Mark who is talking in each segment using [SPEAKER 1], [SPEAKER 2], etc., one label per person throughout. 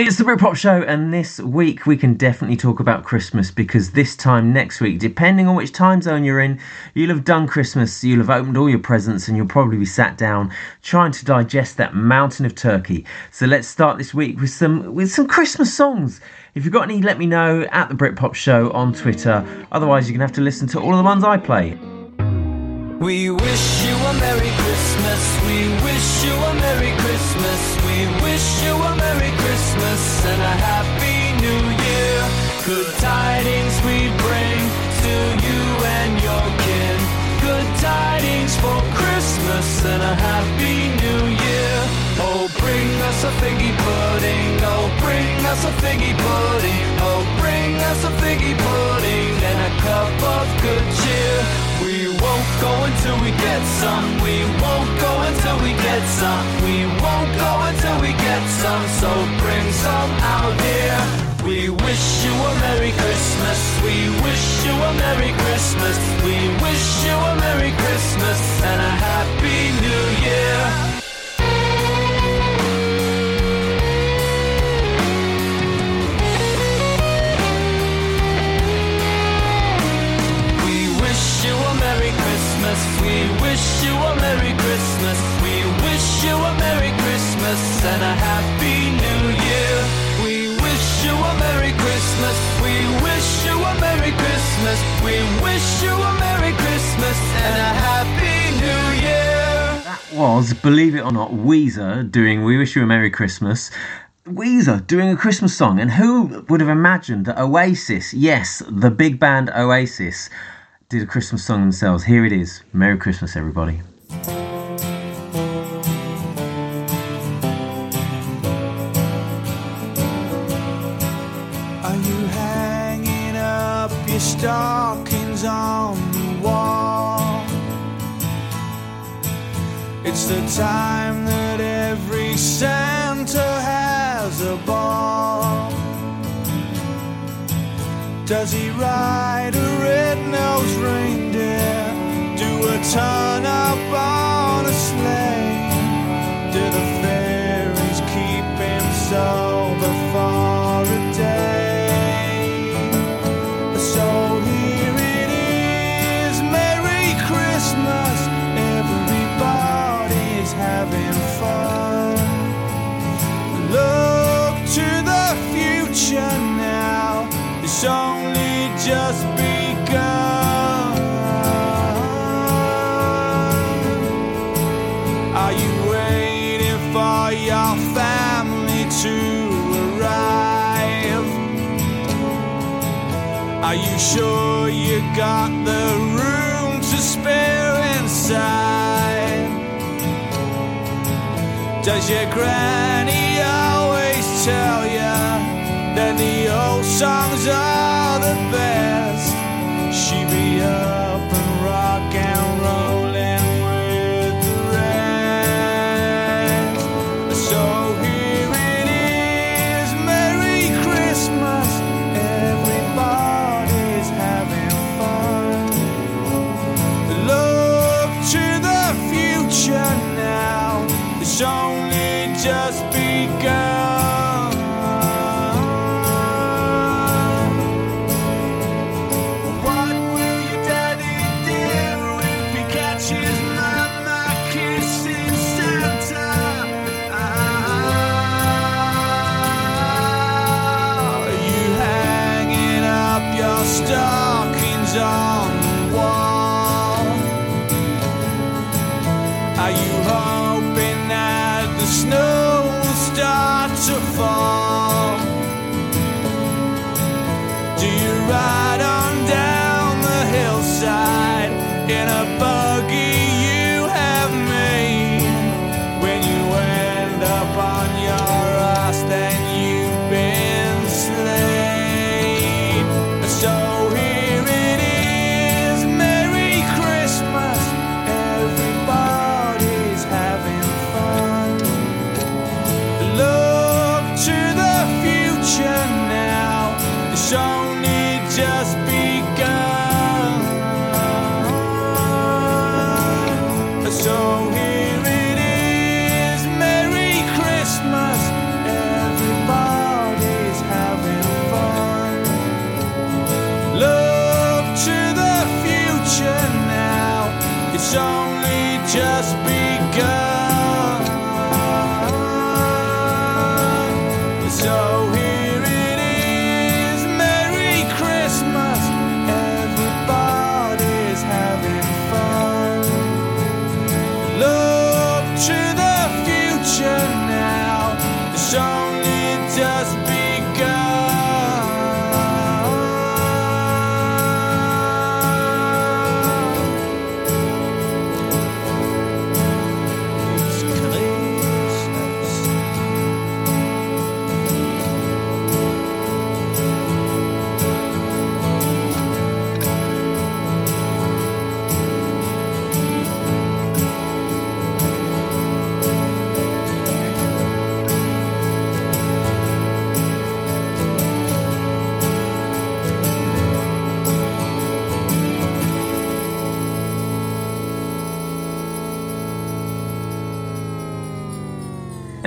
[SPEAKER 1] It's the Britpop Show, and this week we can definitely talk about Christmas because this time next week, depending on which time zone you're in, you'll have done Christmas, you'll have opened all your presents, and you'll probably be sat down trying to digest that mountain of turkey. So let's start this week with some with some Christmas songs. If you've got any, let me know at the Britpop Show on Twitter. Otherwise, you're gonna have to listen to all of the ones I play.
[SPEAKER 2] We wish you a Merry Christmas. We wish you a Merry Christmas. We wish you a Merry Christmas and a Happy New Year. Good tidings we bring to you and your kin. Good tidings for Christmas and a Happy New Year. Oh, bring us a figgy pudding. Oh, bring us a figgy pudding. Oh, bring us a figgy pudding and a cup of good cheer. We won't go until we get some. We won't go until we get some. We won't go until we get some. So bring some out here. We wish you a Merry Christmas. We wish you a Merry Christmas. We wish you a Merry Christmas and a Happy New Year. We wish you a Merry Christmas. We wish you a Merry Christmas and a Happy New Year. We wish you a Merry Christmas. We wish you a Merry Christmas. We wish you a Merry Christmas and a Happy New Year.
[SPEAKER 1] That was, believe it or not, Weezer doing We Wish You a Merry Christmas. Weezer doing a Christmas song, and who would have imagined that Oasis, yes, the big band Oasis, did a Christmas song themselves? Here it is. Merry Christmas, everybody.
[SPEAKER 3] Are you hanging up your stockings on the wall? It's the time that every Santa has a ball. Does he ride red-nosed reindeer? Do a turn up on a sleigh? Do the fairies keep him sober sure you got the room to spare inside? Does your granny always tell you that the old songs are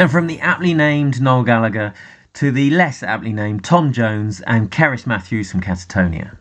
[SPEAKER 3] And
[SPEAKER 1] from the aptly named Noel Gallagher to the less aptly named Tom Jones and Cerys Matthews from Catatonia.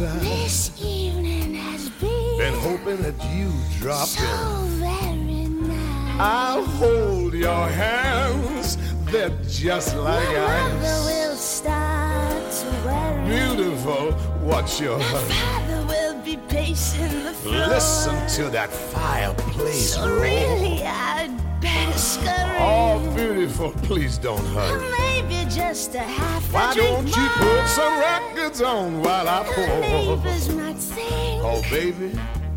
[SPEAKER 4] Outside.
[SPEAKER 5] This evening has been,
[SPEAKER 4] Been hoping that you drop
[SPEAKER 5] so
[SPEAKER 4] in.
[SPEAKER 5] very nice.
[SPEAKER 4] I'll hold your hands. They're just like
[SPEAKER 5] My mother
[SPEAKER 4] ice.
[SPEAKER 5] will start to worry.
[SPEAKER 4] Beautiful. Watch your
[SPEAKER 5] My
[SPEAKER 4] honey.
[SPEAKER 5] father will be pacing the floor.
[SPEAKER 4] Listen to that fireplace
[SPEAKER 5] So
[SPEAKER 4] roar.
[SPEAKER 5] really, better scurry.
[SPEAKER 4] Oh, beautiful. Please don't hurry.
[SPEAKER 5] Maybe just a half
[SPEAKER 4] Why
[SPEAKER 5] drink
[SPEAKER 4] don't you
[SPEAKER 5] more.
[SPEAKER 4] put some records on while I pour?
[SPEAKER 5] neighbors might think.
[SPEAKER 4] Oh, baby,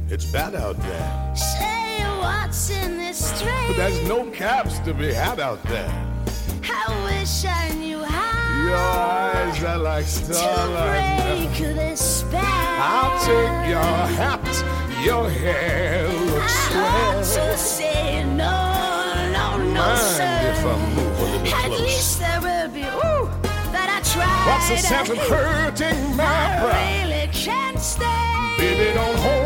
[SPEAKER 4] it's bad out there.
[SPEAKER 5] Say what's in this string.
[SPEAKER 4] But there's no caps to be had out there.
[SPEAKER 5] I wish I knew how
[SPEAKER 4] Your eyes are like
[SPEAKER 5] to
[SPEAKER 4] starlight.
[SPEAKER 5] break this spell.
[SPEAKER 4] I'll take your hat, your hair looks
[SPEAKER 5] to
[SPEAKER 4] swell. What's the sense of hurting my
[SPEAKER 5] I
[SPEAKER 4] pride?
[SPEAKER 5] really can't stay.
[SPEAKER 4] Baby, don't hold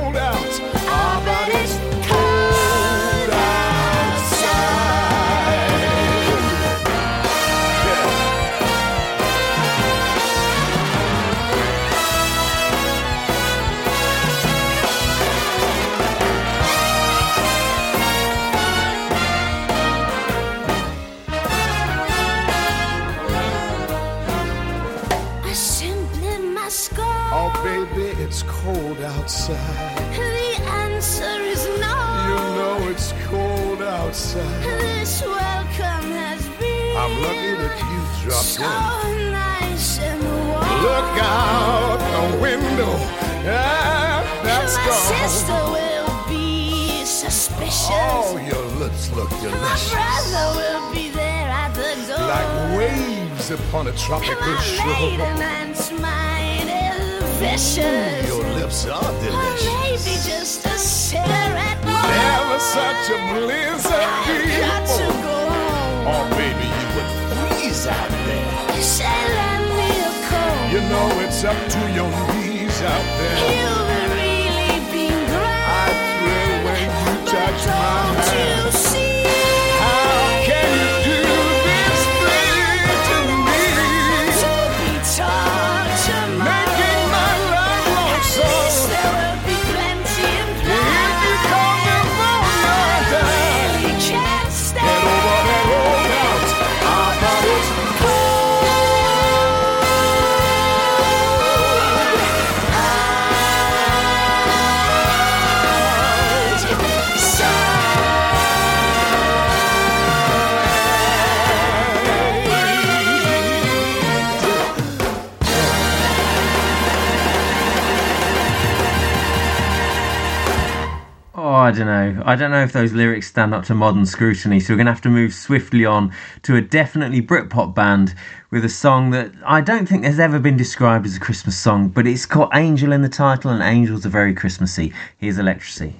[SPEAKER 4] outside.
[SPEAKER 5] The answer is no.
[SPEAKER 4] You know it's cold outside.
[SPEAKER 5] This welcome has been
[SPEAKER 4] I'm lucky that you dropped
[SPEAKER 5] so
[SPEAKER 4] in.
[SPEAKER 5] nice and warm.
[SPEAKER 4] Look out the window. Ah, that's
[SPEAKER 5] My
[SPEAKER 4] gone.
[SPEAKER 5] sister will be suspicious.
[SPEAKER 4] Oh, your lips look delicious.
[SPEAKER 5] My brother will be there at the door.
[SPEAKER 4] Like waves upon a tropical
[SPEAKER 5] My maiden
[SPEAKER 4] shore.
[SPEAKER 5] aunt's mind is vicious.
[SPEAKER 4] Your lips are
[SPEAKER 5] Or maybe just a cigarette more.
[SPEAKER 4] Never such a blizzard
[SPEAKER 5] I've got to go home.
[SPEAKER 4] Oh, baby, you would freeze out there.
[SPEAKER 5] You say lend me a coat.
[SPEAKER 4] You know it's up to your knees out there.
[SPEAKER 5] You've really been grand.
[SPEAKER 4] I thrill when you touch my
[SPEAKER 5] Don't you
[SPEAKER 4] hand.
[SPEAKER 5] see?
[SPEAKER 1] Don't know. I don't know if those lyrics stand up to modern scrutiny, so we're going to have to move swiftly on to a definitely Britpop band with a song that I don't think has ever been described as a Christmas song, but it's got Angel in the title, and Angels are very Christmassy. Here's Electricity.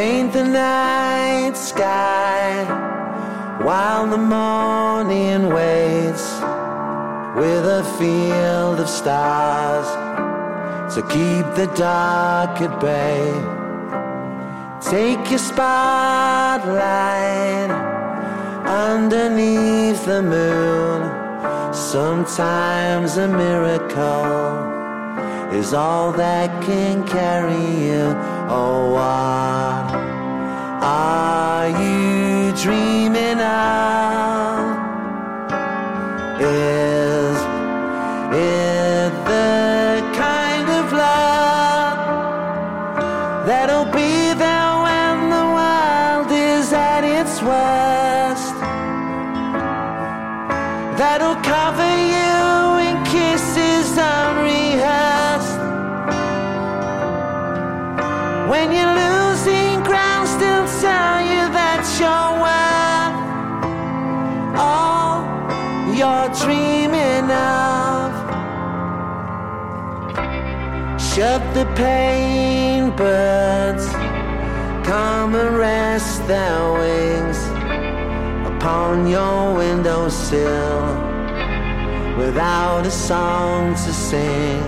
[SPEAKER 6] paint the night sky while the morning waits with a field of stars to keep the dark at bay. Take your spotlight underneath the moon. Sometimes a miracle is all that can carry you Oh, what are you dreaming of? It's Of the pain birds, come and rest their wings upon your windowsill without a song to sing.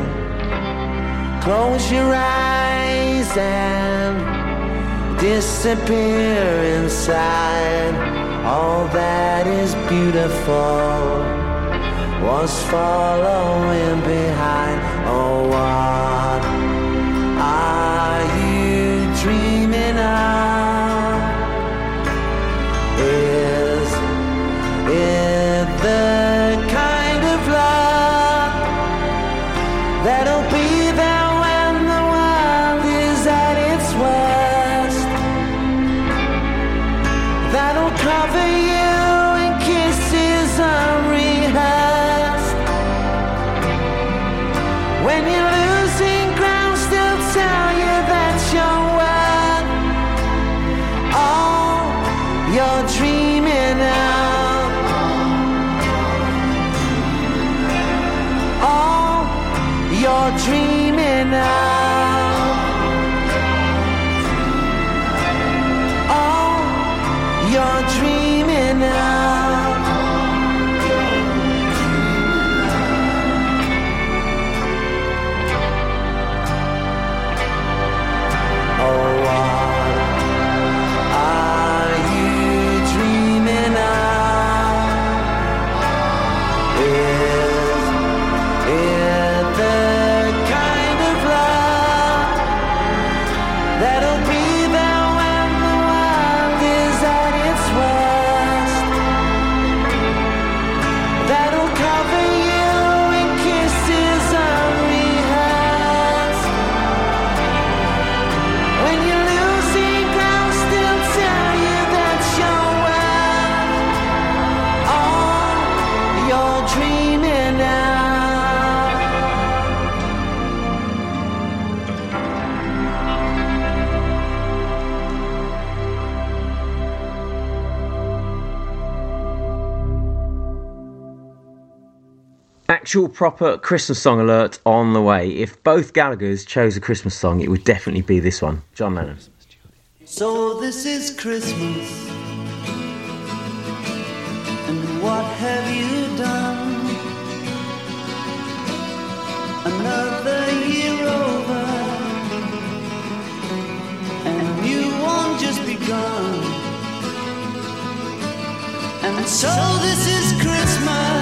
[SPEAKER 6] Close your eyes and disappear inside. All that is beautiful was following behind. Oh, wow.
[SPEAKER 1] actual proper Christmas song alert on the way. If both Gallagher's chose a Christmas song, it would definitely be this one John Lennon.
[SPEAKER 3] So this is Christmas. And what have you done? Another year over. And you won't just be gone. And so this is Christmas.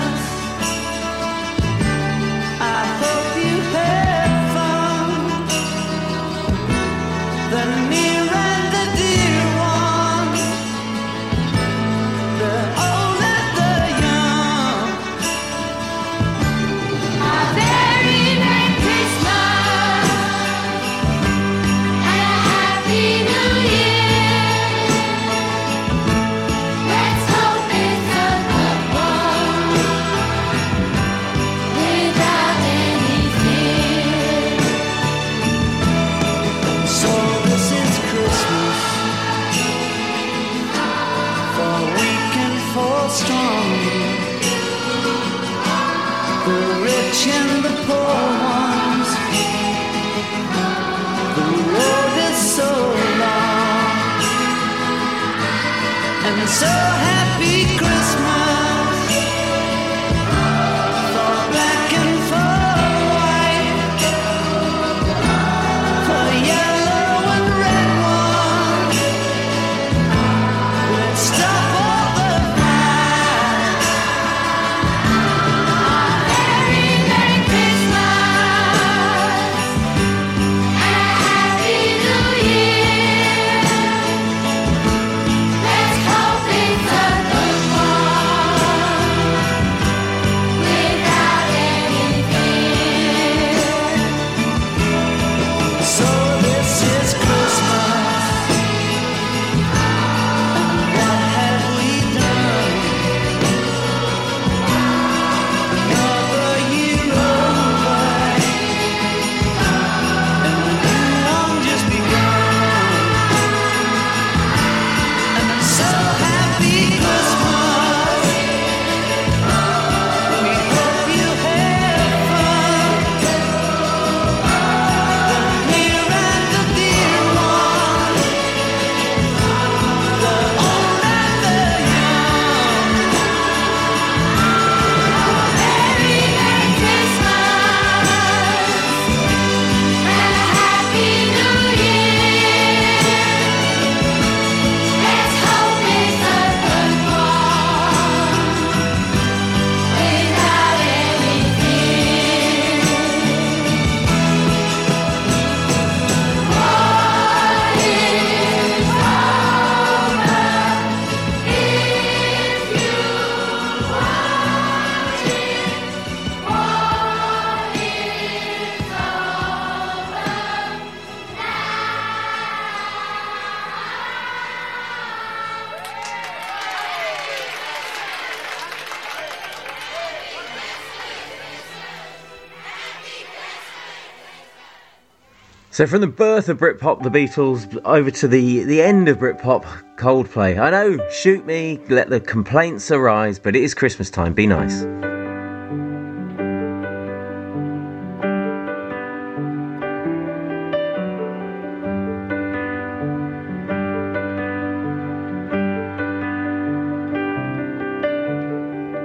[SPEAKER 3] So
[SPEAKER 1] from the birth of Britpop, the Beatles, over to the, the end of Britpop, Coldplay. I know, shoot me, let the complaints arise, but it is Christmas time, be nice.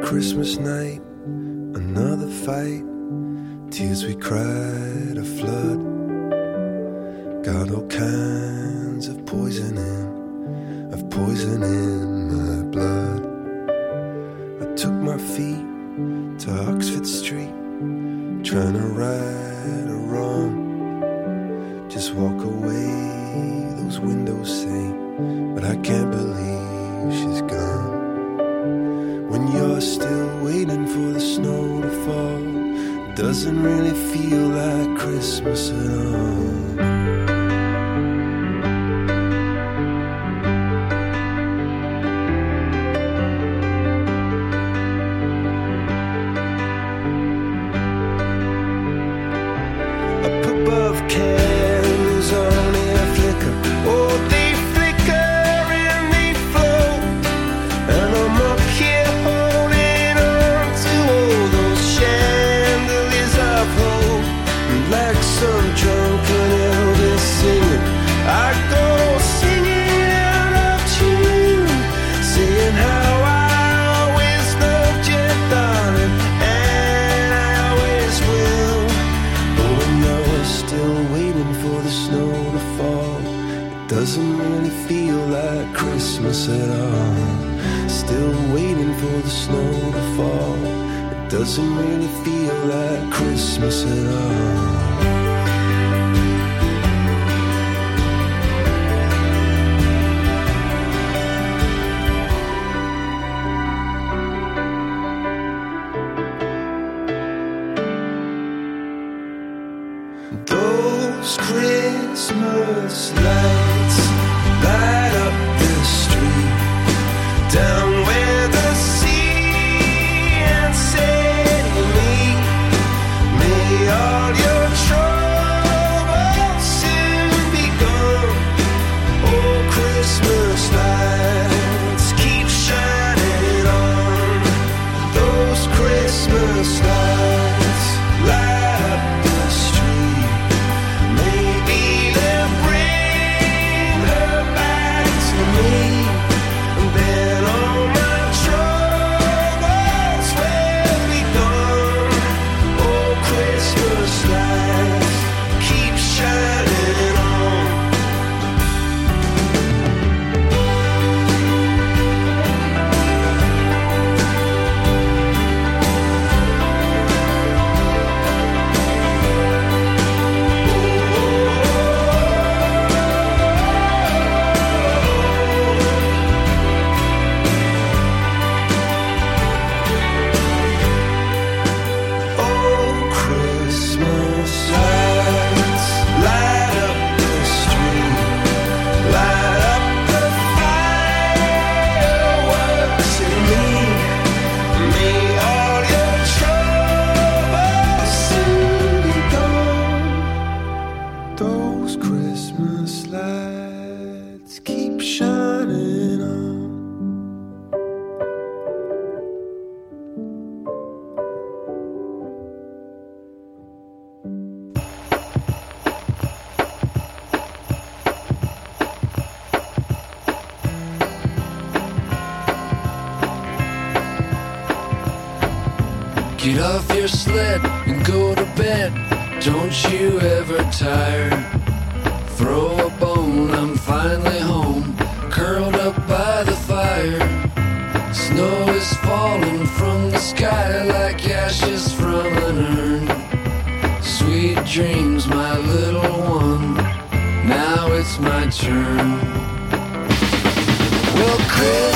[SPEAKER 7] Christmas night
[SPEAKER 2] off your sled and go to bed. Don't you ever tire? Throw a bone, I'm finally home, curled up by the fire. Snow is falling from the sky like ashes from an urn. Sweet dreams, my little one. Now it's my turn. Well,
[SPEAKER 7] Chris.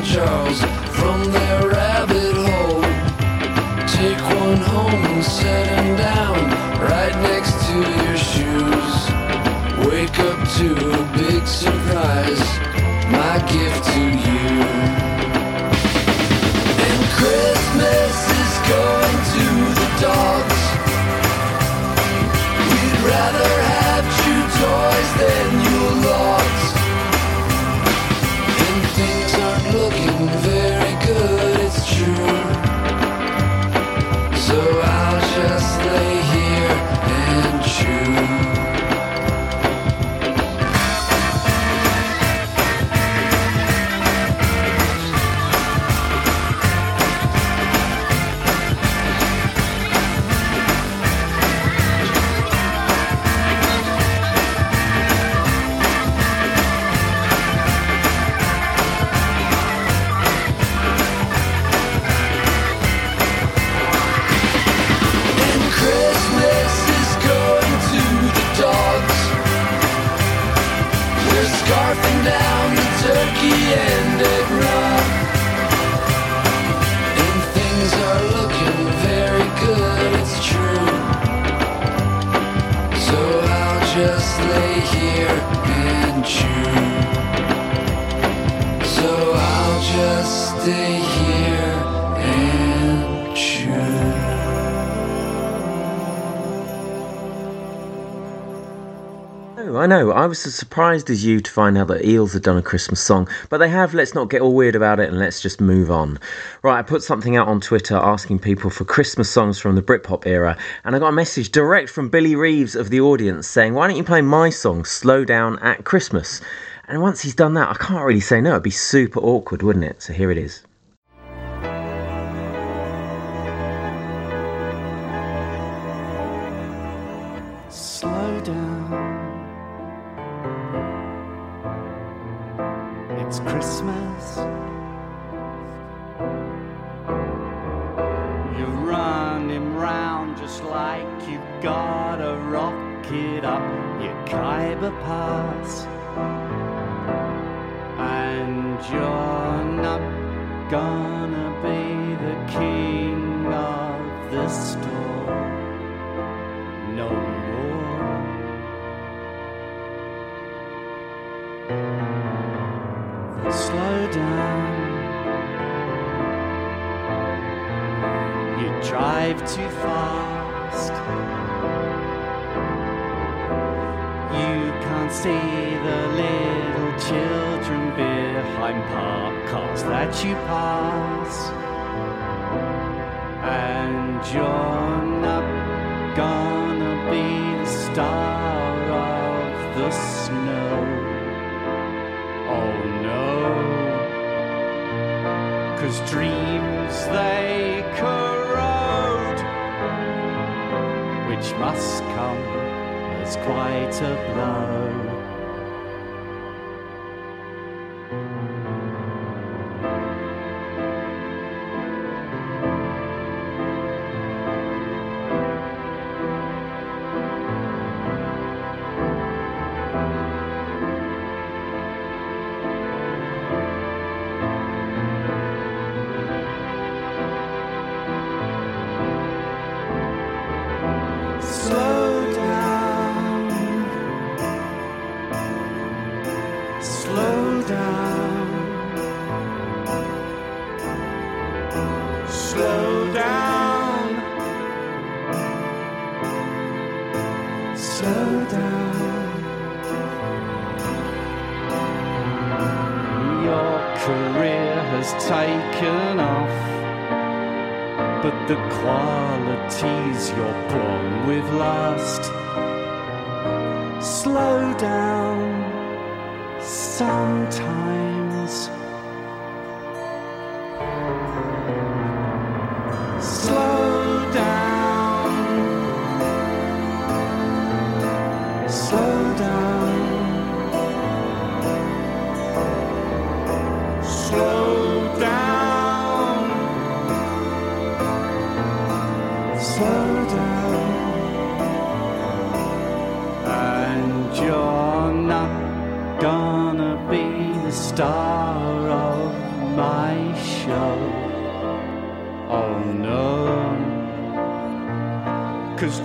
[SPEAKER 7] Charles from their rabbit hole. Take one home and set him down right next to your shoes. Wake up to a big surprise, my gift to you.
[SPEAKER 1] Was as surprised as you to find out that Eels had done a Christmas song, but they have. Let's not get all weird about it and let's just move on. Right, I put something out on Twitter asking people for Christmas songs from the Britpop era, and I got a message direct from Billy Reeves of Theaudience saying, Why don't you play my song, Slow Down at Christmas? And once he's done that, I can't really say no. It'd be super awkward, wouldn't it? So here it is.
[SPEAKER 8] You're not gonna be the king of the storm no more. Slow down. You drive too fast. You can't see the little children parked cars that you pass. And you're not gonna be the star of the snow. Oh no. Cause dreams they corrode, which must come as quite a blow. With last. Slow down sometimes.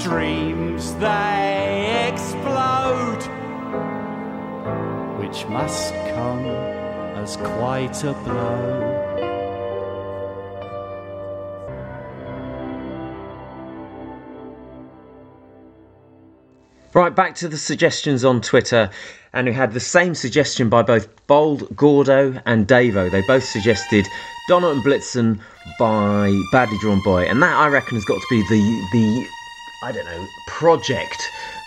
[SPEAKER 3] Dreams they explode, which must come as quite a blow.
[SPEAKER 1] Right, back to the suggestions on Twitter, and we had the same suggestion by both Bold, Gordo, and Davo. They both suggested Donna and Blitzen by Badly Drawn Boy, and that I reckon has got to be the the I don't know project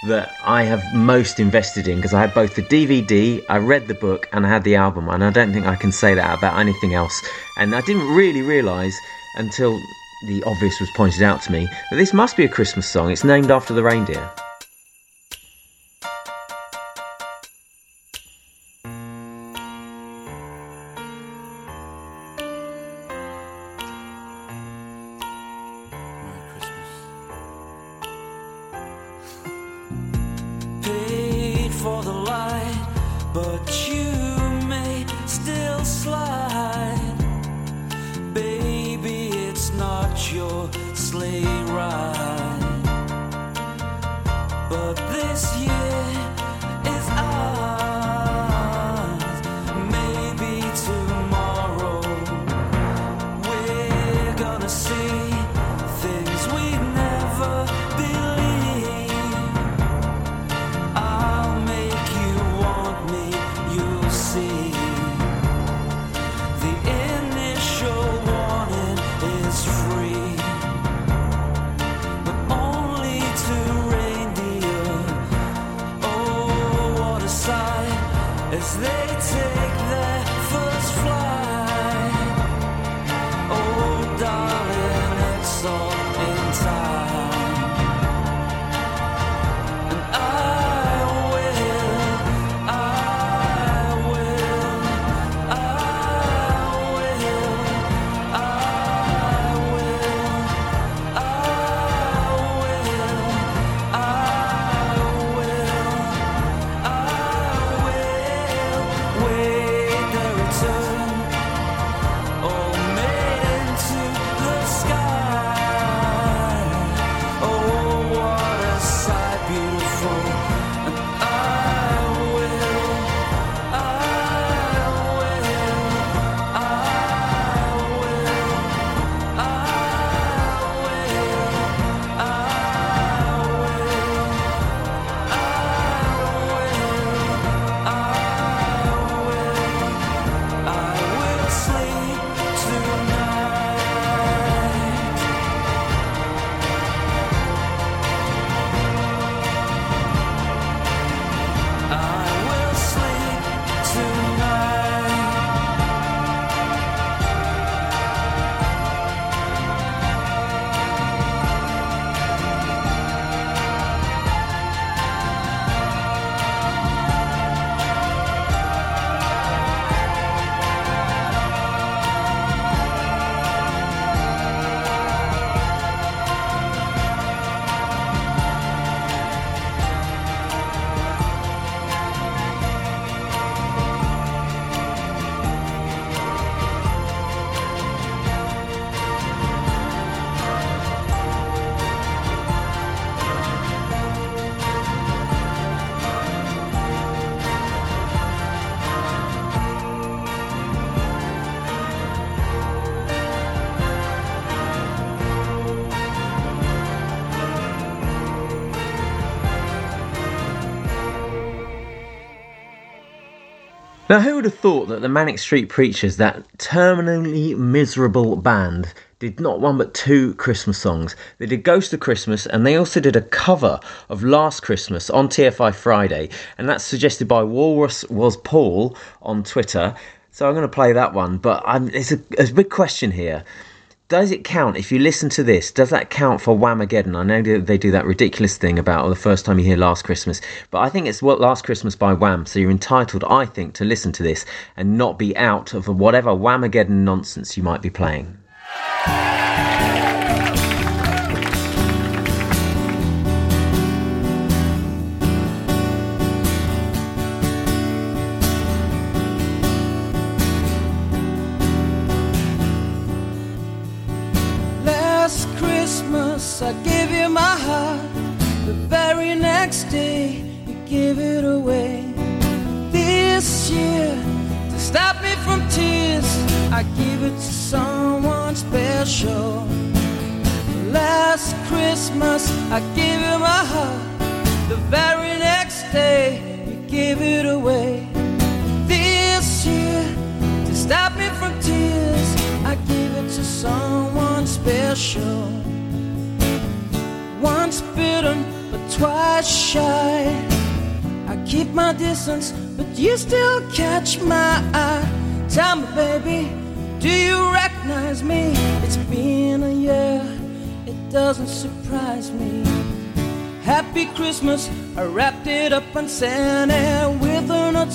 [SPEAKER 1] that I have most invested in because I had both the DVD, I read the book, and I had the album, and I don't think I can say that about anything else. And I didn't really realise until the obvious was pointed out to me that this must be a Christmas song. It's named after the reindeer.
[SPEAKER 2] Sleigh ride.
[SPEAKER 1] Now, who would have thought that the Manic Street Preachers, that terminally miserable band, did not one but two Christmas songs? They did Ghost of Christmas and they also did a cover of Last Christmas on TFI Friday, and that's suggested by Walrus Was Paul on Twitter. So I'm going to play that one, but I'm, it's, a, a big question here. Does it count if you listen to this? Does that count for Whamageddon? I know they do that ridiculous thing about the first time you hear Last Christmas, but I think it's what Last Christmas by Wham. So you're entitled, I think, to listen to this and not be out of whatever Whamageddon nonsense you might be playing.
[SPEAKER 9] I gave you my heart. The very next day you gave it away. This year, to stop me from tears, I give it to someone special. Last Christmas I gave you my heart. The very next day you gave it away. This year, to stop me from tears, I give it to someone special. Once bitten, but twice shy. I keep my distance, but you still catch my eye. Tell me, baby, do you recognize me? It's been a year, it doesn't surprise me. Happy Christmas, I wrapped it up and sent it with a note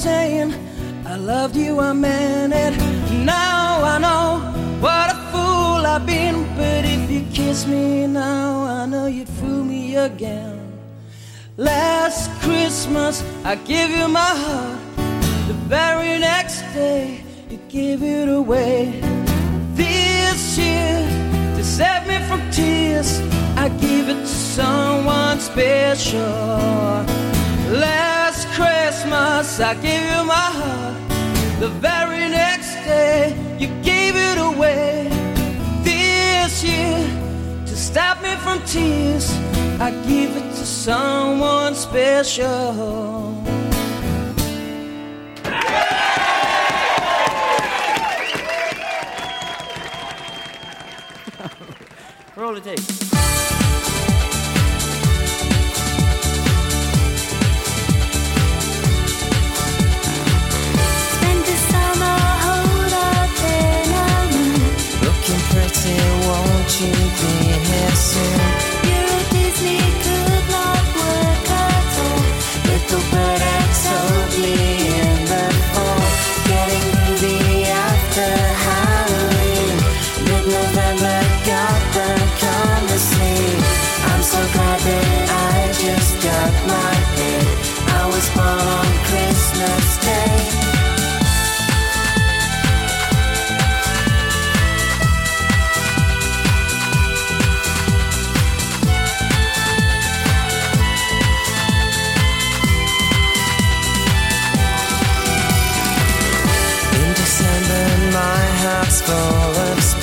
[SPEAKER 9] I loved you, I meant it. Now I know what but if you kiss me now, I know you'd fool me again. Last Christmas, I gave you my heart. The very next day, you gave it away. This year, to save me from tears, I give it to someone special. Last Christmas, I gave you my heart. The very next day, you gave it away. To stop me from tears, I give it to someone special. Roll the tape.
[SPEAKER 6] Won't you heart's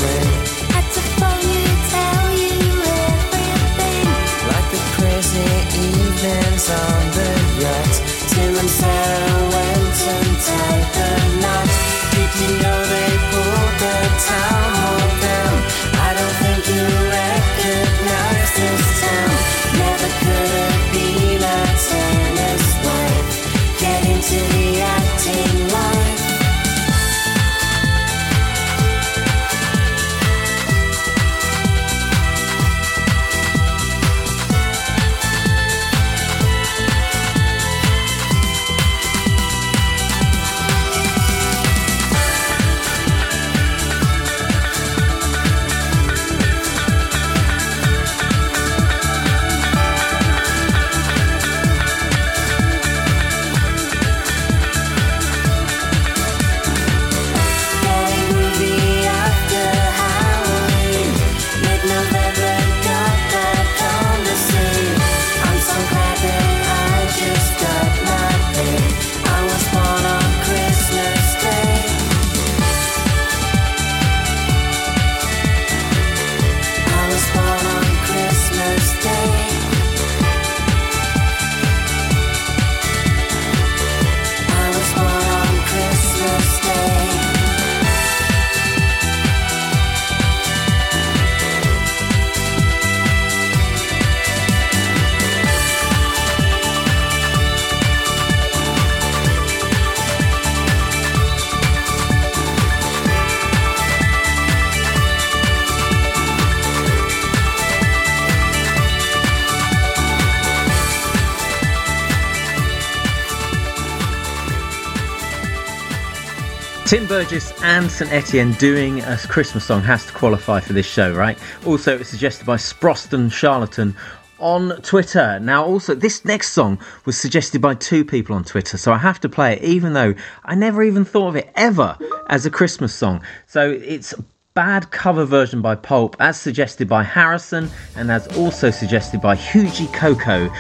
[SPEAKER 1] Burgess and St Etienne doing a Christmas song has to qualify for this show, right? Also, it was suggested by Sproston Charlatan on Twitter. Now, also, this next song was suggested by two people on Twitter, so I have to play it, even though I never even thought of it ever as a Christmas song. So it's a bad cover version by Pulp, as suggested by Harrison, and as also suggested by Hugie Coco.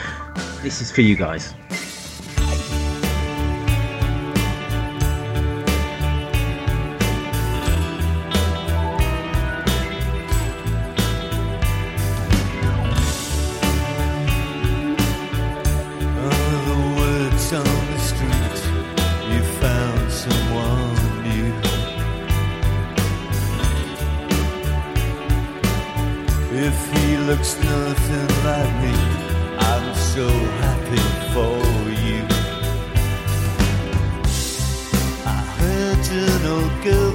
[SPEAKER 1] This is for you guys.
[SPEAKER 7] good.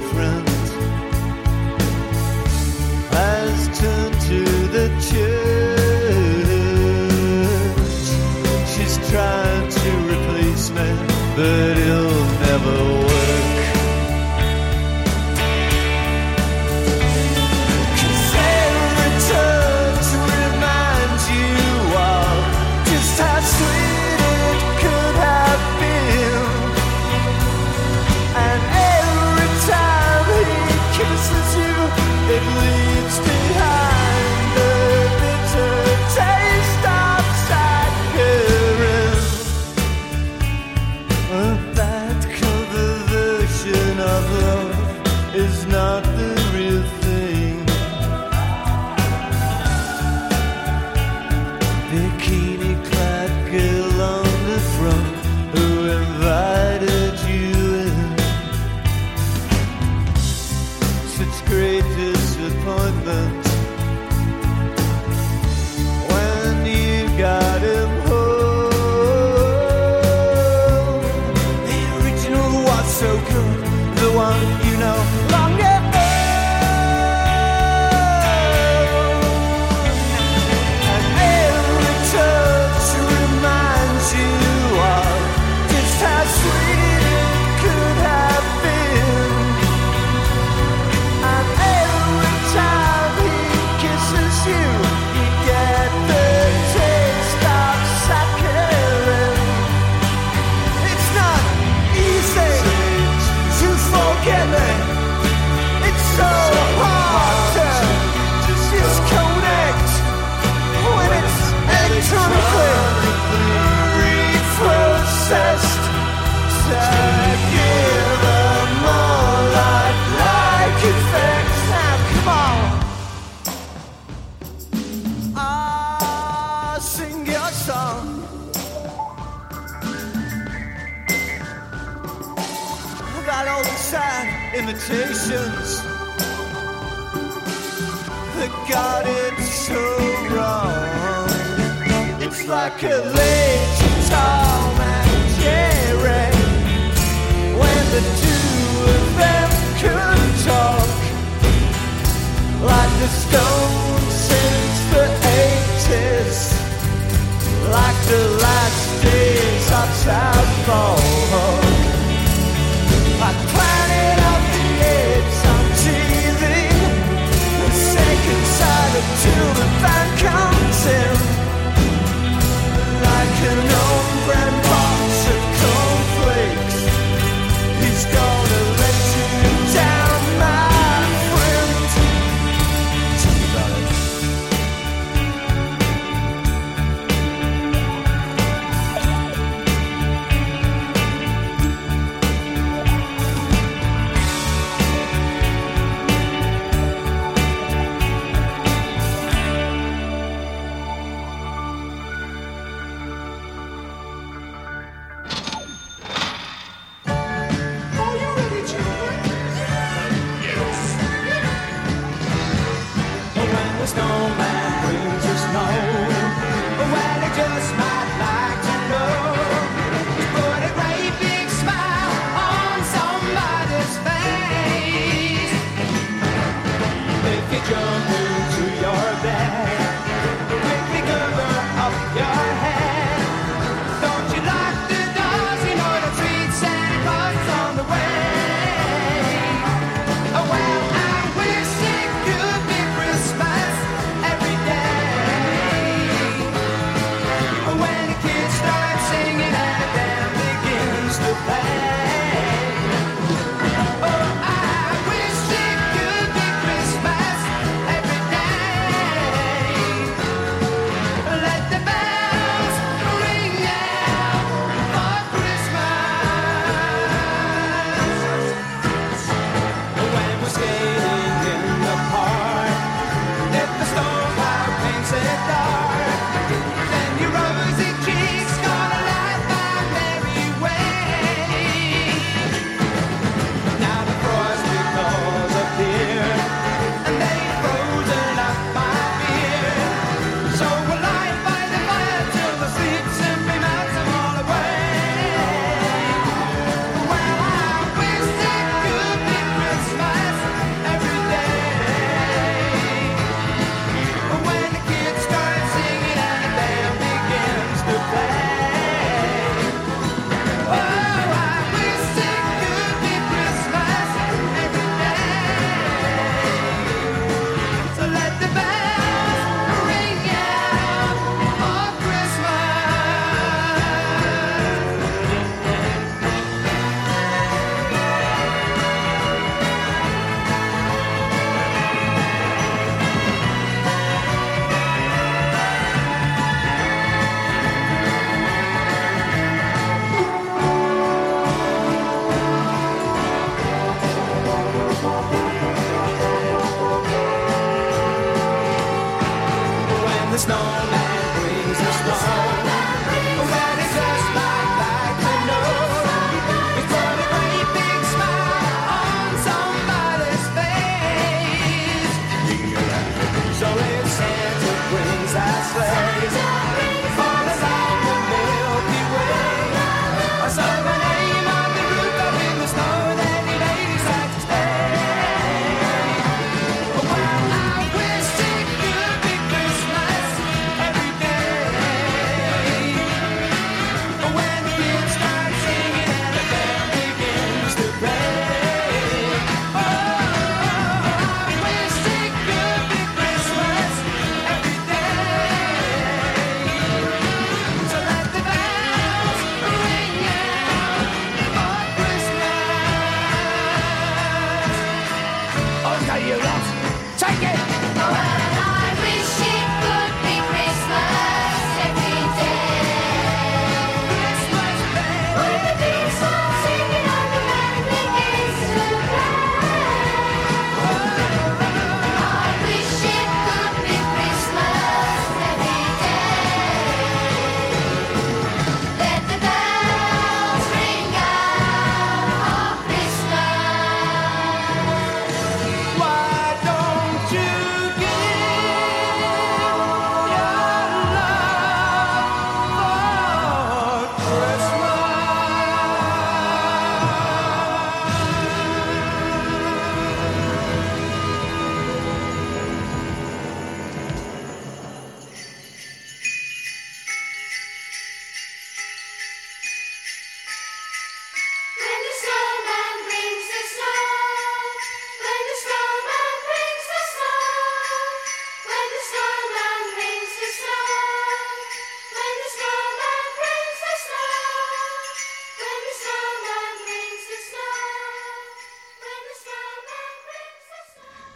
[SPEAKER 7] got it so wrong. It's like a late Tom and Jerry when the two of them could talk like the Stones since the 80s, like the last days of South Park. till the band comes in like an old friend.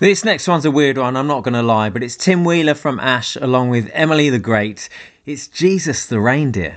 [SPEAKER 6] This next one's a weird one, I'm not going to lie, but it's Tim Wheeler from Ash along with Emmy the Great. It's Jesus the Reindeer.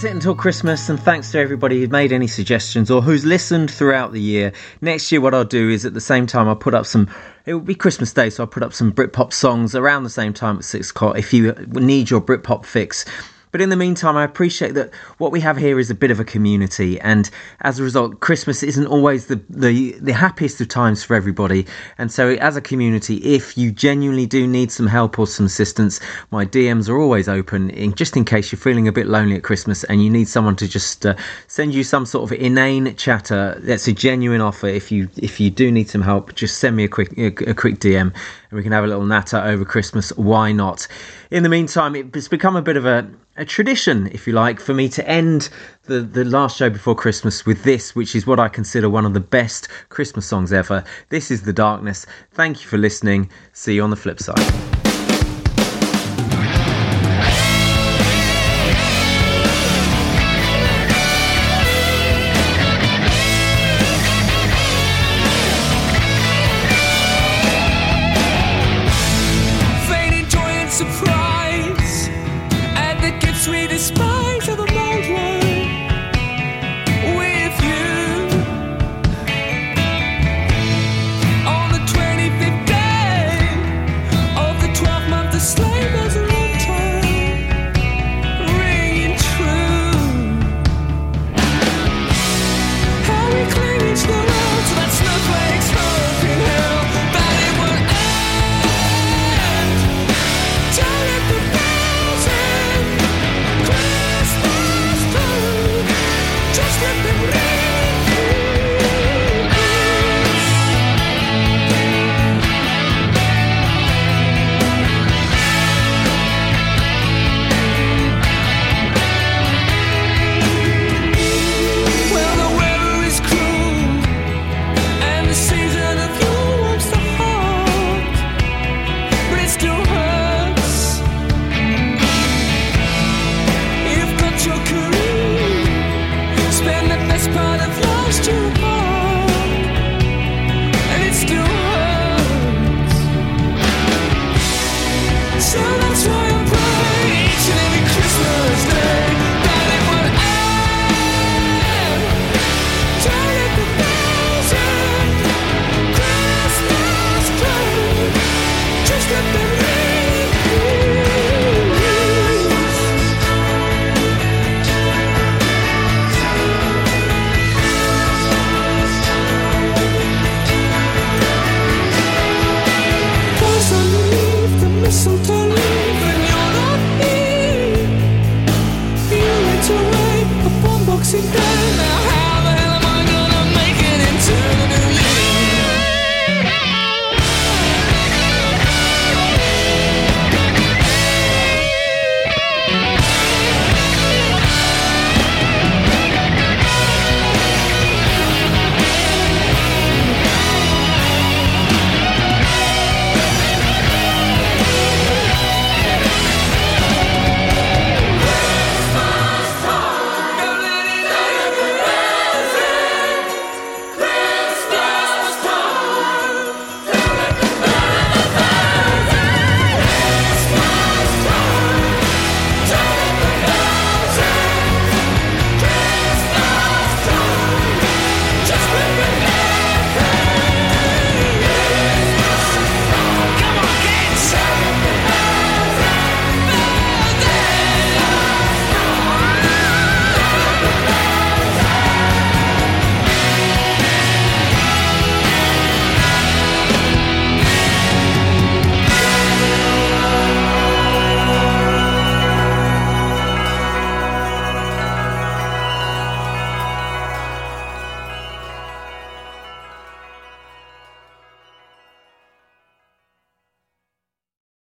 [SPEAKER 1] That's it until Christmas, and thanks to everybody who's made any suggestions or who's listened throughout the year. Next year, what I'll do is at the same time, I'll put up some. It will be Christmas Day, so I'll put up some Britpop songs around the same time at six o'clock if you need your Britpop fix. But in the meantime, I appreciate that what we have here is a bit of a community, and as a result, Christmas isn't always the, the, the happiest of times for everybody. And so, as a community, if you genuinely do need some help or some assistance, my DMs are always open, in, just in case you're feeling a bit lonely at Christmas and you need someone to just uh, send you some sort of inane chatter. That's a genuine offer. If you if you do need some help, just send me a quick a, a quick DM, and we can have a little natter over Christmas. Why not? In the meantime, it's become a bit of a a tradition, if you like, for me to end the, the last show before Christmas with this, which is what I consider one of the best Christmas songs ever. This is The Darkness. Thank you for listening. See you on the flip side.